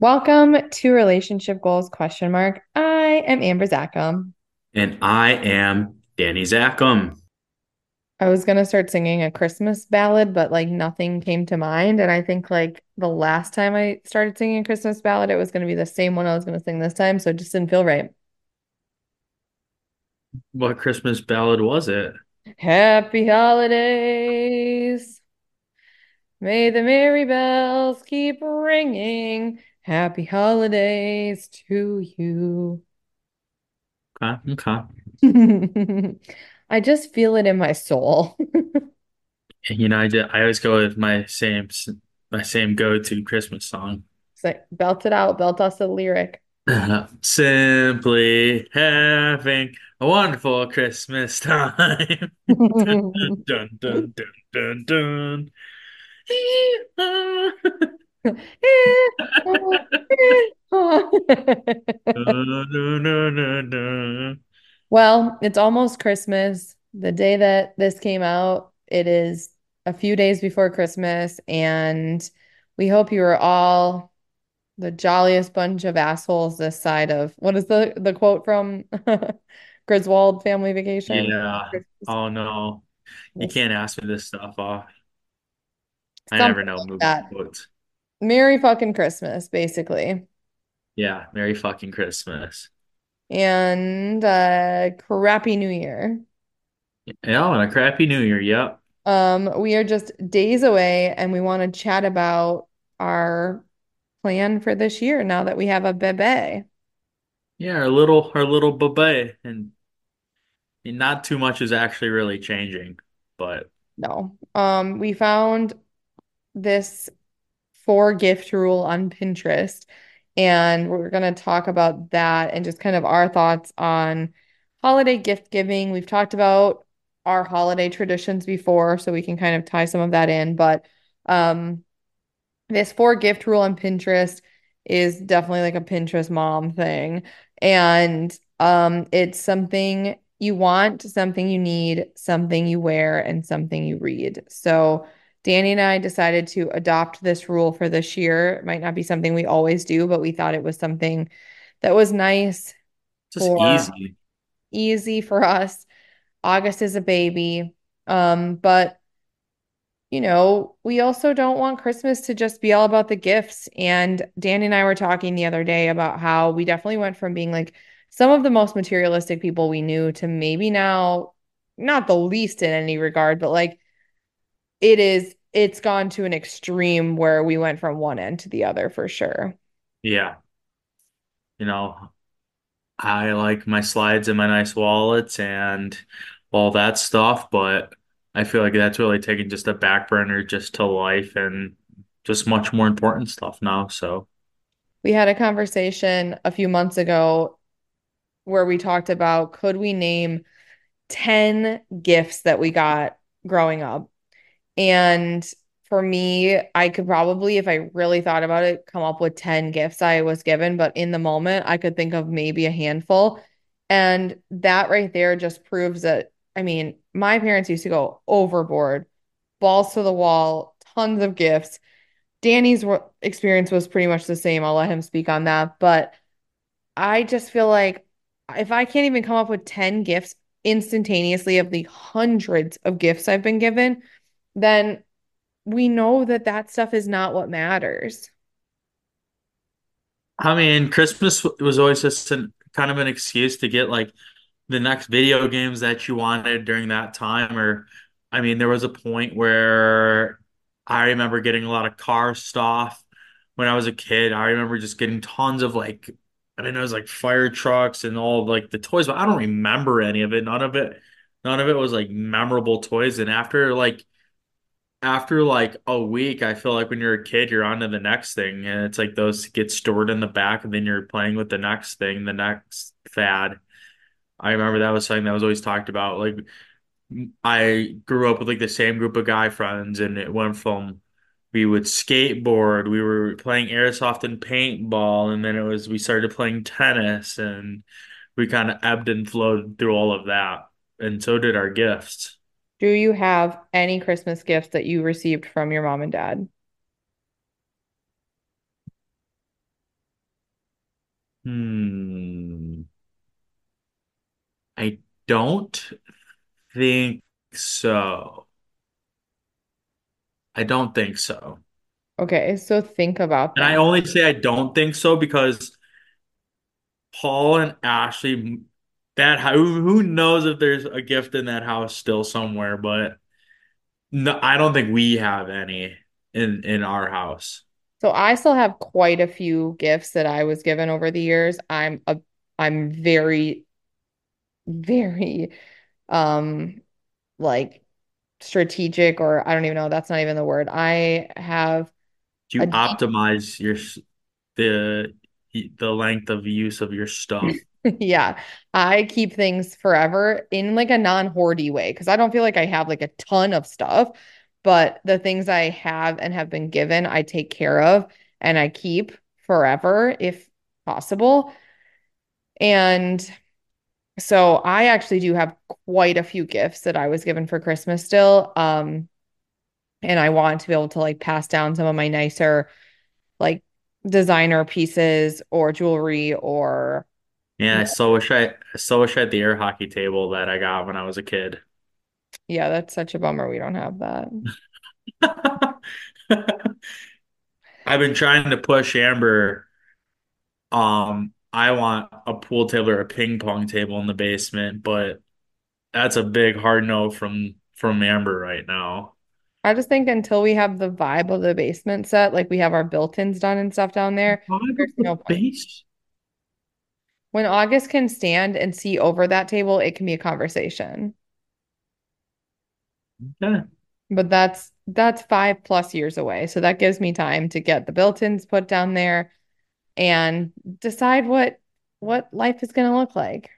Welcome to Relationship Goals question mark. I am Amber Zackham. And I am Danny Zackham. I was gonna start singing a Christmas ballad, but like nothing came to mind. And I think like the last time I started singing a Christmas ballad, it was gonna be the same one I was gonna sing this time, so it just didn't feel right. What Christmas ballad was it? Happy holidays. May the merry bells keep ringing. Happy holidays to you. Okay, okay. I just feel it in my soul. You know, I just, I always go with my same my same go-to Christmas song. It's like belt it out, belt us a lyric. Simply having a wonderful Christmas time. Dun dun dun dun dun dun. Well, it's almost Christmas. The day that this came out, it is a few days before Christmas, and we hope you are all the jolliest bunch of assholes this side of what is the the quote from Griswold Family Vacation? Yeah. Oh no. You can't ask for this stuff off. I never know like movie quotes. Merry fucking Christmas, basically. Yeah, Merry fucking Christmas. And uh crappy New Year. Yeah, and a crappy New Year. Yep. Um, we are just days away and we want to chat about our plan for this year now that we have a bebe. Yeah, our little our little baby, and not too much is actually really changing, but No. Um, we found this four gift rule on Pinterest, and we're going to talk about that and just kind of our thoughts on holiday gift giving. We've talked about our holiday traditions before, so we can kind of tie some of that in, but um this four gift rule on Pinterest is definitely like a Pinterest mom thing. And um it's something you want, something you need, something you wear, and something you read. So Danny and I decided to adopt this rule for this year. It might not be something we always do, but we thought it was something that was nice just for easy. easy for us. August is a baby. Um, but you know, we also don't want Christmas to just be all about the gifts. And Danny and I were talking the other day about how we definitely went from being like some of the most materialistic people we knew to maybe now, not the least in any regard, but like it is, it's gone to an extreme where we went from one end to the other for sure. Yeah, you know, I like my slides and my nice wallets and all that stuff, but I feel like that's really taken just a back burner just to life and just much more important stuff now. So, We had a conversation a few months ago where we talked about could we name 10 gifts that we got growing up? And for me, I could probably, if I really thought about it, come up with 10 gifts I was given. But in the moment, I could think of maybe a handful. And that right there just proves that, I mean, my parents used to go overboard, balls to the wall, tons of gifts. Danny's experience was pretty much the same. I'll let him speak on that. But I just feel like if I can't even come up with 10 gifts instantaneously of the hundreds of gifts I've been given, then we know that that stuff is not what matters. I mean, Christmas was always just an, kind of an excuse to get like the next video games that you wanted during that time. Or, I mean, there was a point where I remember getting a lot of car stuff when I was a kid. I remember just getting tons of like, I mean, it was like fire trucks and all like the toys, but I don't remember any of it. None of it, none of it was like memorable toys. And after like, after like a week, I feel like when you're a kid, you're on to the next thing. And it's like those get stored in the back, and then you're playing with the next thing, the next fad. I remember that was something that was always talked about. Like I grew up with like the same group of guy friends, and it went from we would skateboard, we were playing airsoft and paintball, and then it was we started playing tennis, and we kind of ebbed and flowed through all of that. And so did our gifts. Do you have any Christmas gifts that you received from your mom and dad? Hmm. I don't think so. I don't think so. Okay, so think about that. And I only say I don't think so because Paul and Ashley, that who who knows if there's a gift in that house still somewhere, but no, I don't think we have any in in our house. So I still have quite a few gifts that I was given over the years. I'm a I'm very, very um like strategic or I don't even know, that's not even the word. I have Do you a deep optimize your the the length of use of your stuff? yeah, I keep things forever in like a non-hoardy way because I don't feel like I have like a ton of stuff, but the things I have and have been given, I take care of and I keep forever if possible. And so I actually do have quite a few gifts that I was given for Christmas still. Um, and I want to be able to like pass down some of my nicer like designer pieces or jewelry or Yeah, I so wish I, I so wish I had the air hockey table that I got when I was a kid. yeah, that's such a bummer we don't have that. I've been trying to push Amber. Um, I want a pool table or a ping pong table in the basement, but that's a big hard no from from Amber right now. I just think until we have the vibe of the basement set, like we have our built-ins done and stuff down there, the no point. base. When August can stand and see over that table, it can be a conversation. Yeah, But that's that's five plus years away. So that gives me time to get the built-ins put down there and decide what what life is going to look like.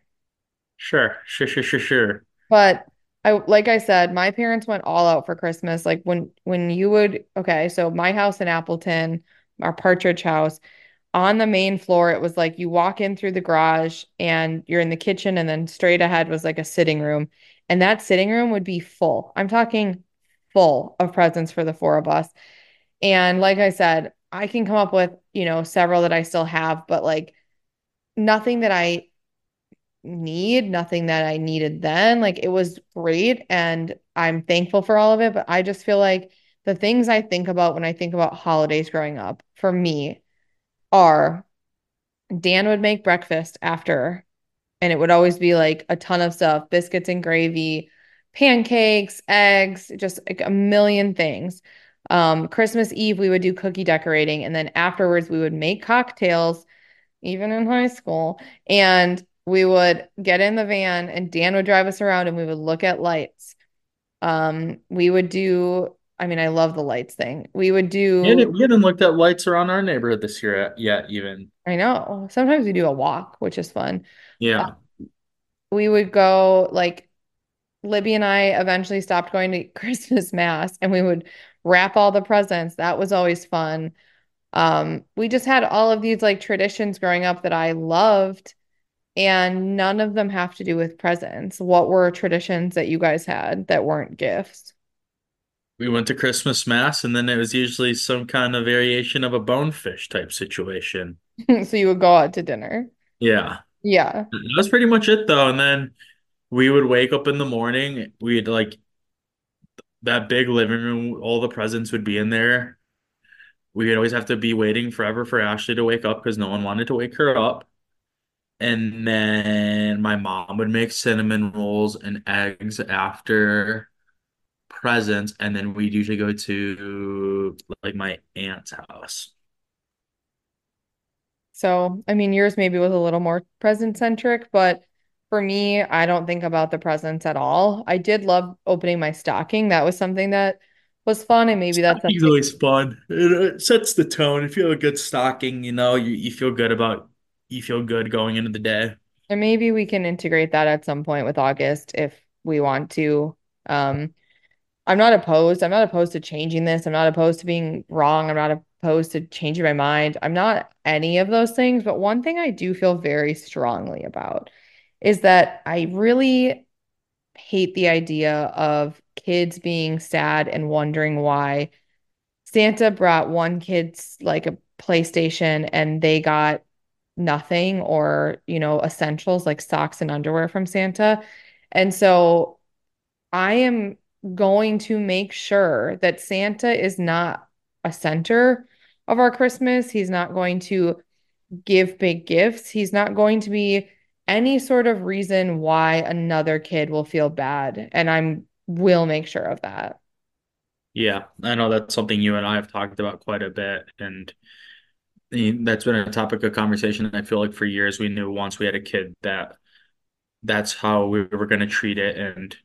sure, sure, sure, sure, sure. But I like I said, my parents went all out for Christmas. Like when when you would okay, so my house in Appleton, our Partridge house, on the main floor, it was like you walk in through the garage and you're in the kitchen, and then straight ahead was like a sitting room. And that sitting room would be full. I'm talking full of presents for the four of us. And like I said, I can come up with, you know, several that I still have, but like nothing that I need, nothing that I needed then. Like it was great and I'm thankful for all of it, but I just feel like the things I think about when I think about holidays growing up for me are Dan would make breakfast after, and it would always be like a ton of stuff, biscuits and gravy, pancakes, eggs, just like a million things. Um, Christmas Eve, we would do cookie decorating, and then afterwards, we would make cocktails even in high school. And we would get in the van and Dan would drive us around and we would look at lights. Um, we would do, I mean, I love the lights thing. We would We do, hadn't, we hadn't looked at lights around our neighborhood this year yet, even. I know, sometimes we do a walk, which is fun. Uh, Yeah. we would go like Libby and I eventually stopped going to Christmas mass and we would wrap all the presents. That was always fun. Um, we just had all of these like traditions growing up that I loved And none of them have to do with presents. What were traditions that you guys had that weren't gifts? We went to Christmas mass, and then it was usually some kind of variation of a bonefish type situation. So you would go out to dinner. Yeah. Yeah. That was pretty much it though. And then we would wake up in the morning. We'd like that big living room, all the presents would be in there. We'd always have to be waiting forever for Ashley to wake up because no one wanted to wake her up. And then my mom would make cinnamon rolls and eggs after presents. And then we'd usually go to like my aunt's house. So, I mean, yours maybe was a little more present centric, but for me, I don't think about the presents at all. I did love opening my stocking. That was something that was fun, and maybe that's something, always fun. It, it sets the tone. If you have a good stocking, you know, you, you feel good about you feel good going into the day. and maybe we can integrate that at some point with August if we want to. Um, I'm not opposed. I'm not opposed to changing this. I'm not opposed to being wrong. I'm not opposed to changing my mind. I'm not any of those things. But one thing I do feel very strongly about is that I really hate the idea of kids being sad and wondering why Santa brought one kid's like a PlayStation and they got nothing or, you know, essentials like socks and underwear from Santa. And so I am going to make sure that Santa is not a center of our Christmas. He's not going to give big gifts. He's not going to be any sort of reason why another kid will feel bad. And I'm will make sure of that. Yeah, I know that's something you and I have talked about quite a bit, and that's been a topic of conversation. I feel like for years we knew once we had a kid that that's how we were going to treat it, and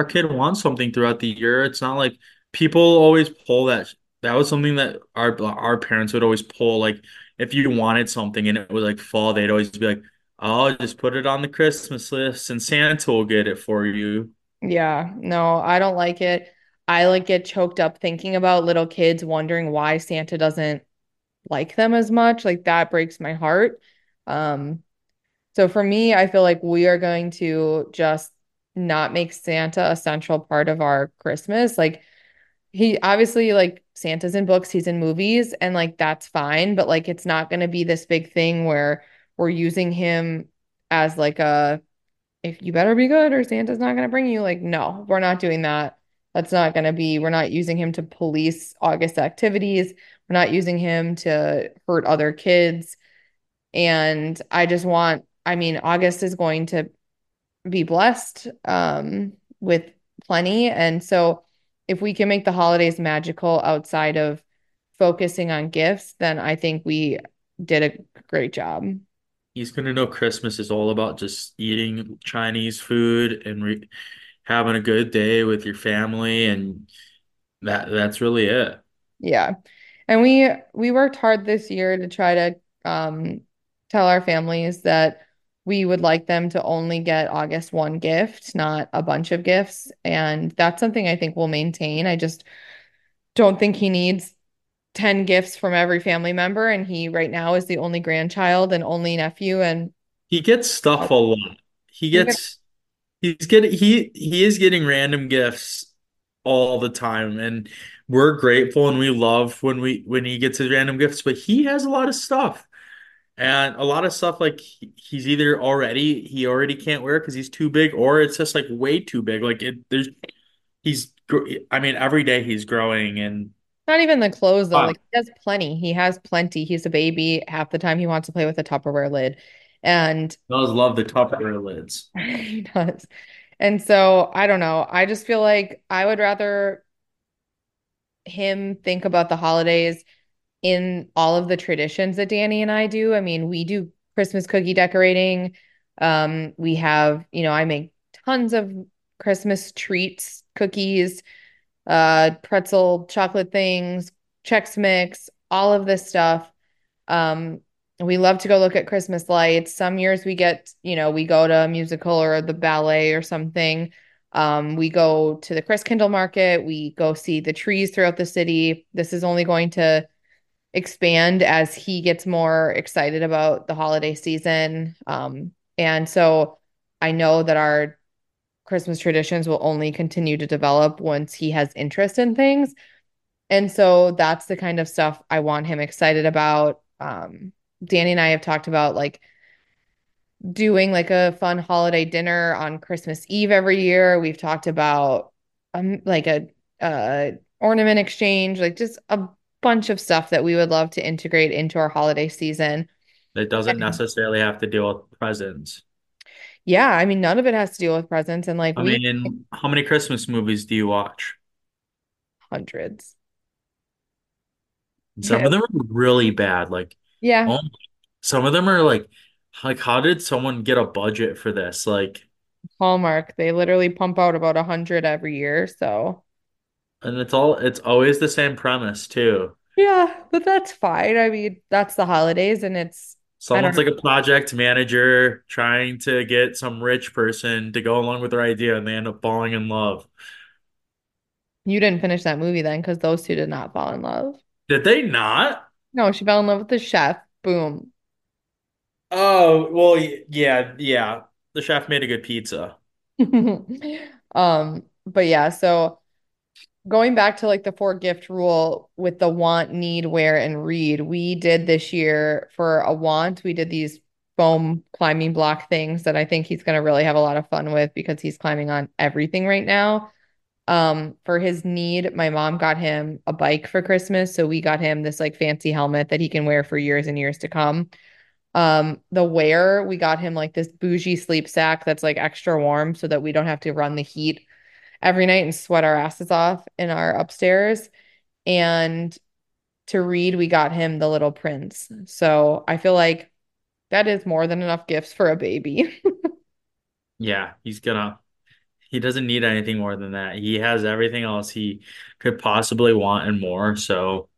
our kid wants something throughout the year. It's not like people always pull that. That was something that our our parents would always pull. Like if you wanted something and it was like fall, they'd always be like, "Oh, just put it on the Christmas list, and Santa will get it for you." Yeah, no, I don't like it. I like get choked up thinking about little kids wondering why Santa doesn't like them as much. Like that breaks my heart. Um, so for me, I feel like we are going to just not make Santa a central part of our Christmas. Like he obviously like Santa's in books, he's in movies, and like that's fine, but like it's not going to be this big thing where we're using him as like a if you better be good or Santa's not going to bring you. Like, no, we're not doing that. That's not going to be, we're not using him to police August activities. We're not using him to hurt other kids. And I just want, I mean, August is going to be blessed um, with plenty. And so if we can make the holidays magical outside of focusing on gifts, then I think we did a great job. He's gonna know Christmas is all about just eating Chinese food and re having a good day with your family, and that that's really it. Yeah. And we we worked hard this year to try to um tell our families that we would like them to only get August 1 gift, not a bunch of gifts. And that's something I think we'll maintain. I just don't think he needs 10 gifts from every family member. And he right now is the only grandchild and only nephew. And He gets stuff a lot. He gets he's getting he he is getting random gifts all the time, and we're grateful and we love when we when he gets his random gifts, but he has a lot of stuff. And a lot of stuff like he's either already he already can't wear because he's too big, or it's just like way too big. Like it, there's he's I mean every day he's growing and not even the clothes though. wow, Like he has plenty. He has plenty. He's a baby. Half the time he wants to play with a Tupperware lid. And does love the Tupperware lids. he does. And so I don't know. I just feel like I would rather him think about the holidays in all of the traditions that Danny and I do. I mean, we do Christmas cookie decorating. Um, we have, you know, I make tons of Christmas treats, cookies, uh, pretzel chocolate things, Chex Mix, all of this stuff. Um, we love to go look at Christmas lights. Some years we get, you know, we go to a musical or the ballet or something. Um, we go to the Christkindl market. We go see the trees throughout the city. This is only going to expand as he gets more excited about the holiday season. Um, and so I know that our Christmas traditions will only continue to develop once he has interest in things. And so that's the kind of stuff I want him excited about. Um, Danny and I have talked about like doing like a fun holiday dinner on Christmas Eve every year. We've talked about um like a uh ornament exchange, like just a bunch of stuff that we would love to integrate into our holiday season. It doesn't And necessarily have to deal with presents. yeah, I mean none of it has to deal with presents and like I we mean, how many Christmas movies do you watch? hundreds. Some of them are really bad. Like, Yeah, oh, some of them are like, like, how did someone get a budget for this? Like, Hallmark. They literally pump out about a hundred every year, so and it's all, it's always the same premise too. Yeah, but that's fine. I mean, that's the holidays and it's Someone's like a project manager trying to get some rich person to go along with their idea, and they end up falling in love. You didn't finish that movie then because those two did not fall in love. Did they not? No, she fell in love with the chef. Boom. Oh, well, yeah, yeah. The chef made a good pizza. Um, but yeah, so going back to like the four gift rule with the want, need, wear, and read, we did this year for a want, we did these foam climbing block things that I think he's going to really have a lot of fun with because he's climbing on everything right now. Um, for his need, my mom got him a bike for Christmas, so we got him this like fancy helmet that he can wear for years and years to come. Um, the wear, we got him like this bougie sleep sack that's like extra warm so that we don't have to run the heat every night and sweat our asses off in our upstairs. And to read, we got him The Little Prince. So I feel like that is more than enough gifts for a baby. Yeah, he's gonna he doesn't need anything more than that. He has everything else he could possibly want and more. So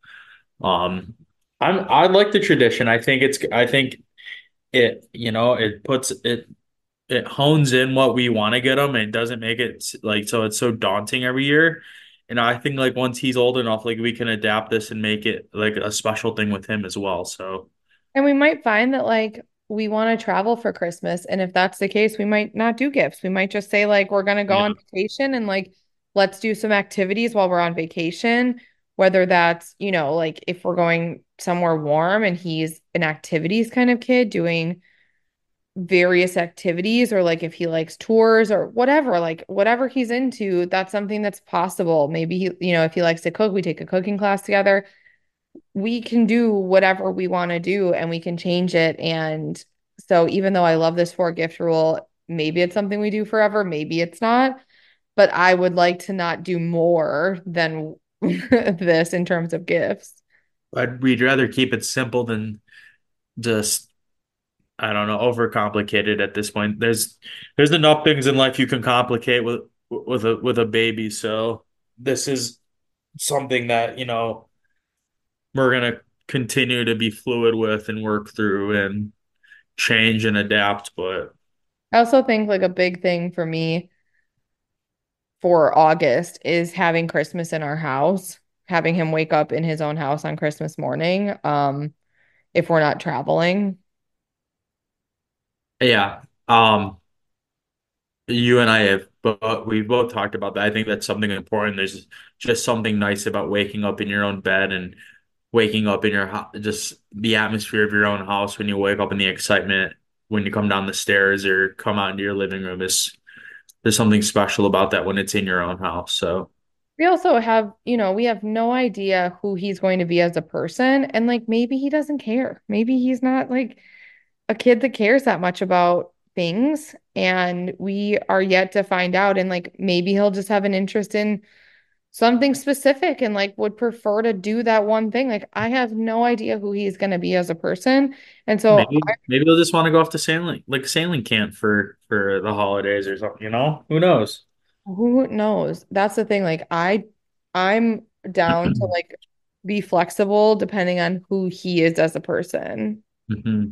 um I'm I like the tradition. I think it's I think it, you know, it puts it it hones in what we want to get him and doesn't make it like so it's so daunting every year. And I think like once he's old enough, like we can adapt this and make it like a special thing with him as well. So And we might find that like we want to travel for Christmas. And if that's the case, we might not do gifts. We might just say like we're gonna go yeah, on vacation and like let's do some activities while we're on vacation. Whether that's, you know, like if we're going somewhere warm and he's an activities kind of kid doing various activities or like if he likes tours or whatever, like whatever he's into, that's something that's possible. Maybe he, you know, if he likes to cook, we take a cooking class together. We can do whatever we want to do and we can change it. And so even though I love this four gift rule, maybe it's something we do forever, maybe it's not, but I would like to not do more than this in terms of gifts. I'd we'd rather keep it simple than just I don't know, overcomplicated at this point. There's there's enough things in life you can complicate with with a with a baby. So this is something that, you know, we're gonna continue to be fluid with and work through and change and adapt. But I also think like a big thing for me for August is having Christmas in our house, having him wake up in his own house on Christmas morning, um, if we're not traveling. Yeah, um, you and I have but we both talked about that. I think that's something important. There's just something nice about waking up in your own bed and waking up in your house, just the atmosphere of your own house when you wake up and the excitement when you come down the stairs or come out into your living room is there's something special about that when it's in your own house. So We also have, you know, we have no idea who he's going to be as a person. And like maybe he doesn't care. Maybe he's not like a kid that cares that much about things. And we are yet to find out. And like maybe he'll just have an interest in something specific and like would prefer to do that one thing. Like I have no idea who he's going to be as a person. And so maybe maybe they'll just want to go off to sailing like sailing camp for for the holidays or something, you know? Who knows? who knows? That's the thing. Like I I'm down to like be flexible depending on who he is as a person. Mm-hmm.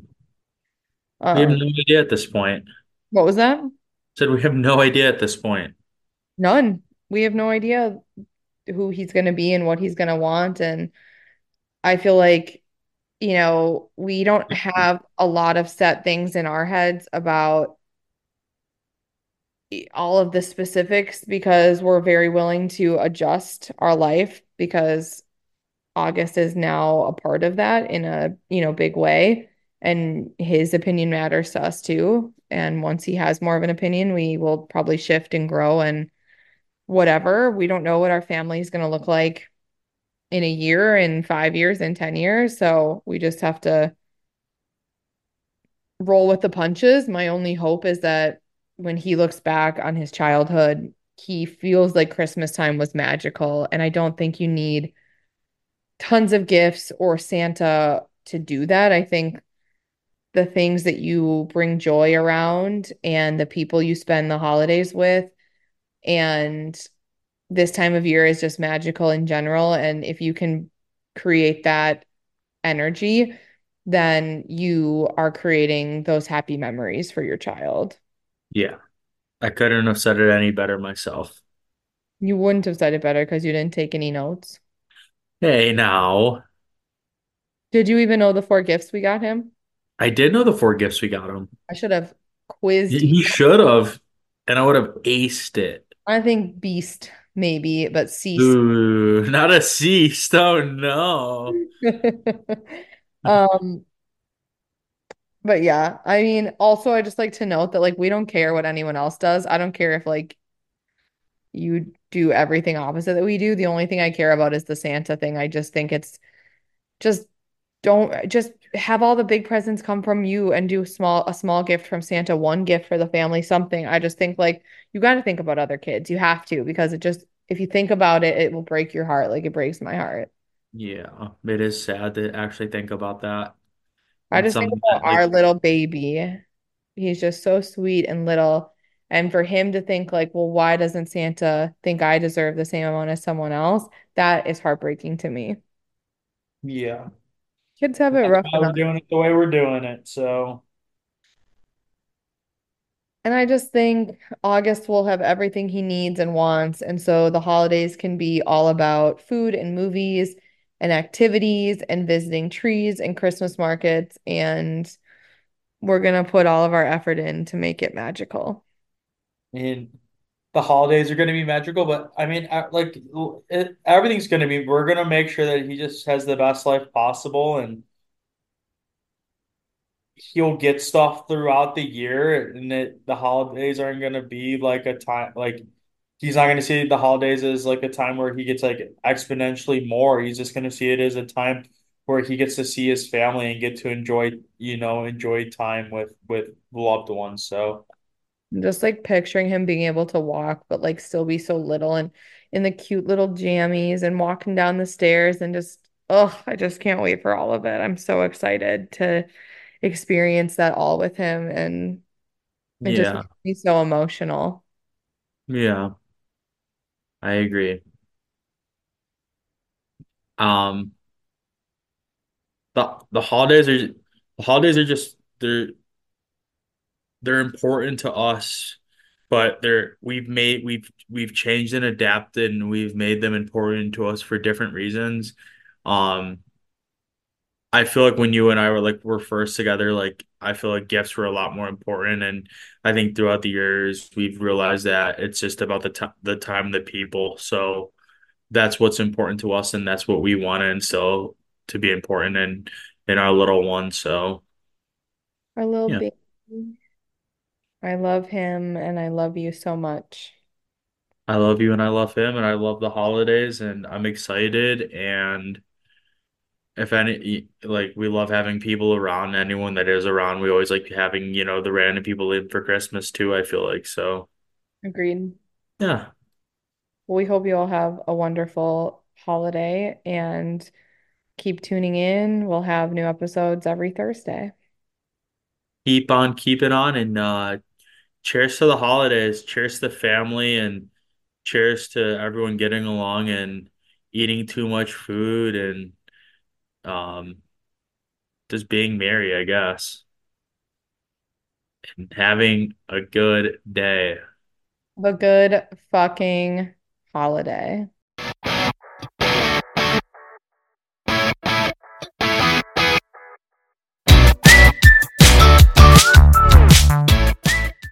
We have Um, no idea at this point. what was that? Said we have no idea at this point. None. We have no idea who he's going to be and what he's going to want. And I feel like, you know, we don't have a lot of set things in our heads about all of the specifics because we're very willing to adjust our life because August is now a part of that in a, you know, big way. And his opinion matters to us too. And once he has more of an opinion, we will probably shift and grow and whatever. We don't know what our family is going to look like in a year, in five years, in 10 years. So we just have to roll with the punches. My only hope is that when he looks back on his childhood, he feels like Christmas time was magical. And I don't think you need tons of gifts or Santa to do that. I think the things that you bring joy around and the people you spend the holidays with and this time of year is just magical in general. And if you can create that energy, then you are creating those happy memories for your child. Yeah. I couldn't have said it any better myself. You wouldn't have said it better because you didn't take any notes. Hey, now, Did you even know the four gifts we got him? I did know the four gifts we got him. I should have quizzed He should have, and I would have aced it. I think beast. maybe, but sea Ooh, not a sea stone, no. Um, but yeah, I mean, also I just like to note that like we don't care what anyone else does. I don't care if like you do everything opposite that we do. The only thing I care about is the Santa thing. I just think it's just don't just have all the big presents come from you and do small a small gift from Santa, one gift for the family, something. I just think like you got to think about other kids. You have to because it just if you think about it, it will break your heart like it breaks my heart. Yeah, it is sad to actually think about that. I And just think about that our like little baby. He's just so sweet and little. And for him to think like, well, why doesn't Santa think I deserve the same amount as someone else? That is heartbreaking to me. Yeah. Kids have it rough we're doing it the way we're doing it. So And I just think August will have everything he needs and wants. And so the holidays can be all about food and movies and activities and visiting trees and Christmas markets. And we're going to put all of our effort in to make it magical. and the holidays are going to be magical, but I mean, like it, everything's going to be. We're going to make sure that he just has the best life possible, and he'll get stuff throughout the year, and that the holidays aren't going to be like a time like he's not going to see the holidays as like a time where he gets like exponentially more. He's just going to see it as a time where he gets to see his family and get to enjoy, you know, enjoy time with with loved ones. So I'm just like picturing him being able to walk, but like still be so little and in the cute little jammies and walking down the stairs and just, oh, I just can't wait for all of it. I'm so excited to experience that all with him. And it just yeah, makes me so emotional. yeah, I agree. Um, the the holidays are the holidays are just they're they're important to us, but they're we've made we've we've changed and adapted and we've made them important to us for different reasons. Um, I feel like when you and I were like were first together, like I feel like gifts were a lot more important, and I think throughout the years we've realized that it's just about the time, the time, the people. So that's what's important to us, and that's what we want to instill to be important in in our little one. So Our little yeah. baby. I love him and I love you so much. I love you and I love him and I love the holidays and I'm excited and if any like we love having people around anyone that is around we always like having you know the random people in for Christmas too I feel like so Agreed. yeah Well, we hope you all have a wonderful holiday and keep tuning in. We'll have new episodes every Thursday. keep on keeping on and uh cheers to the holidays cheers to the family and cheers to everyone getting along and eating too much food and um just being merry I guess and having a good day a good fucking holiday.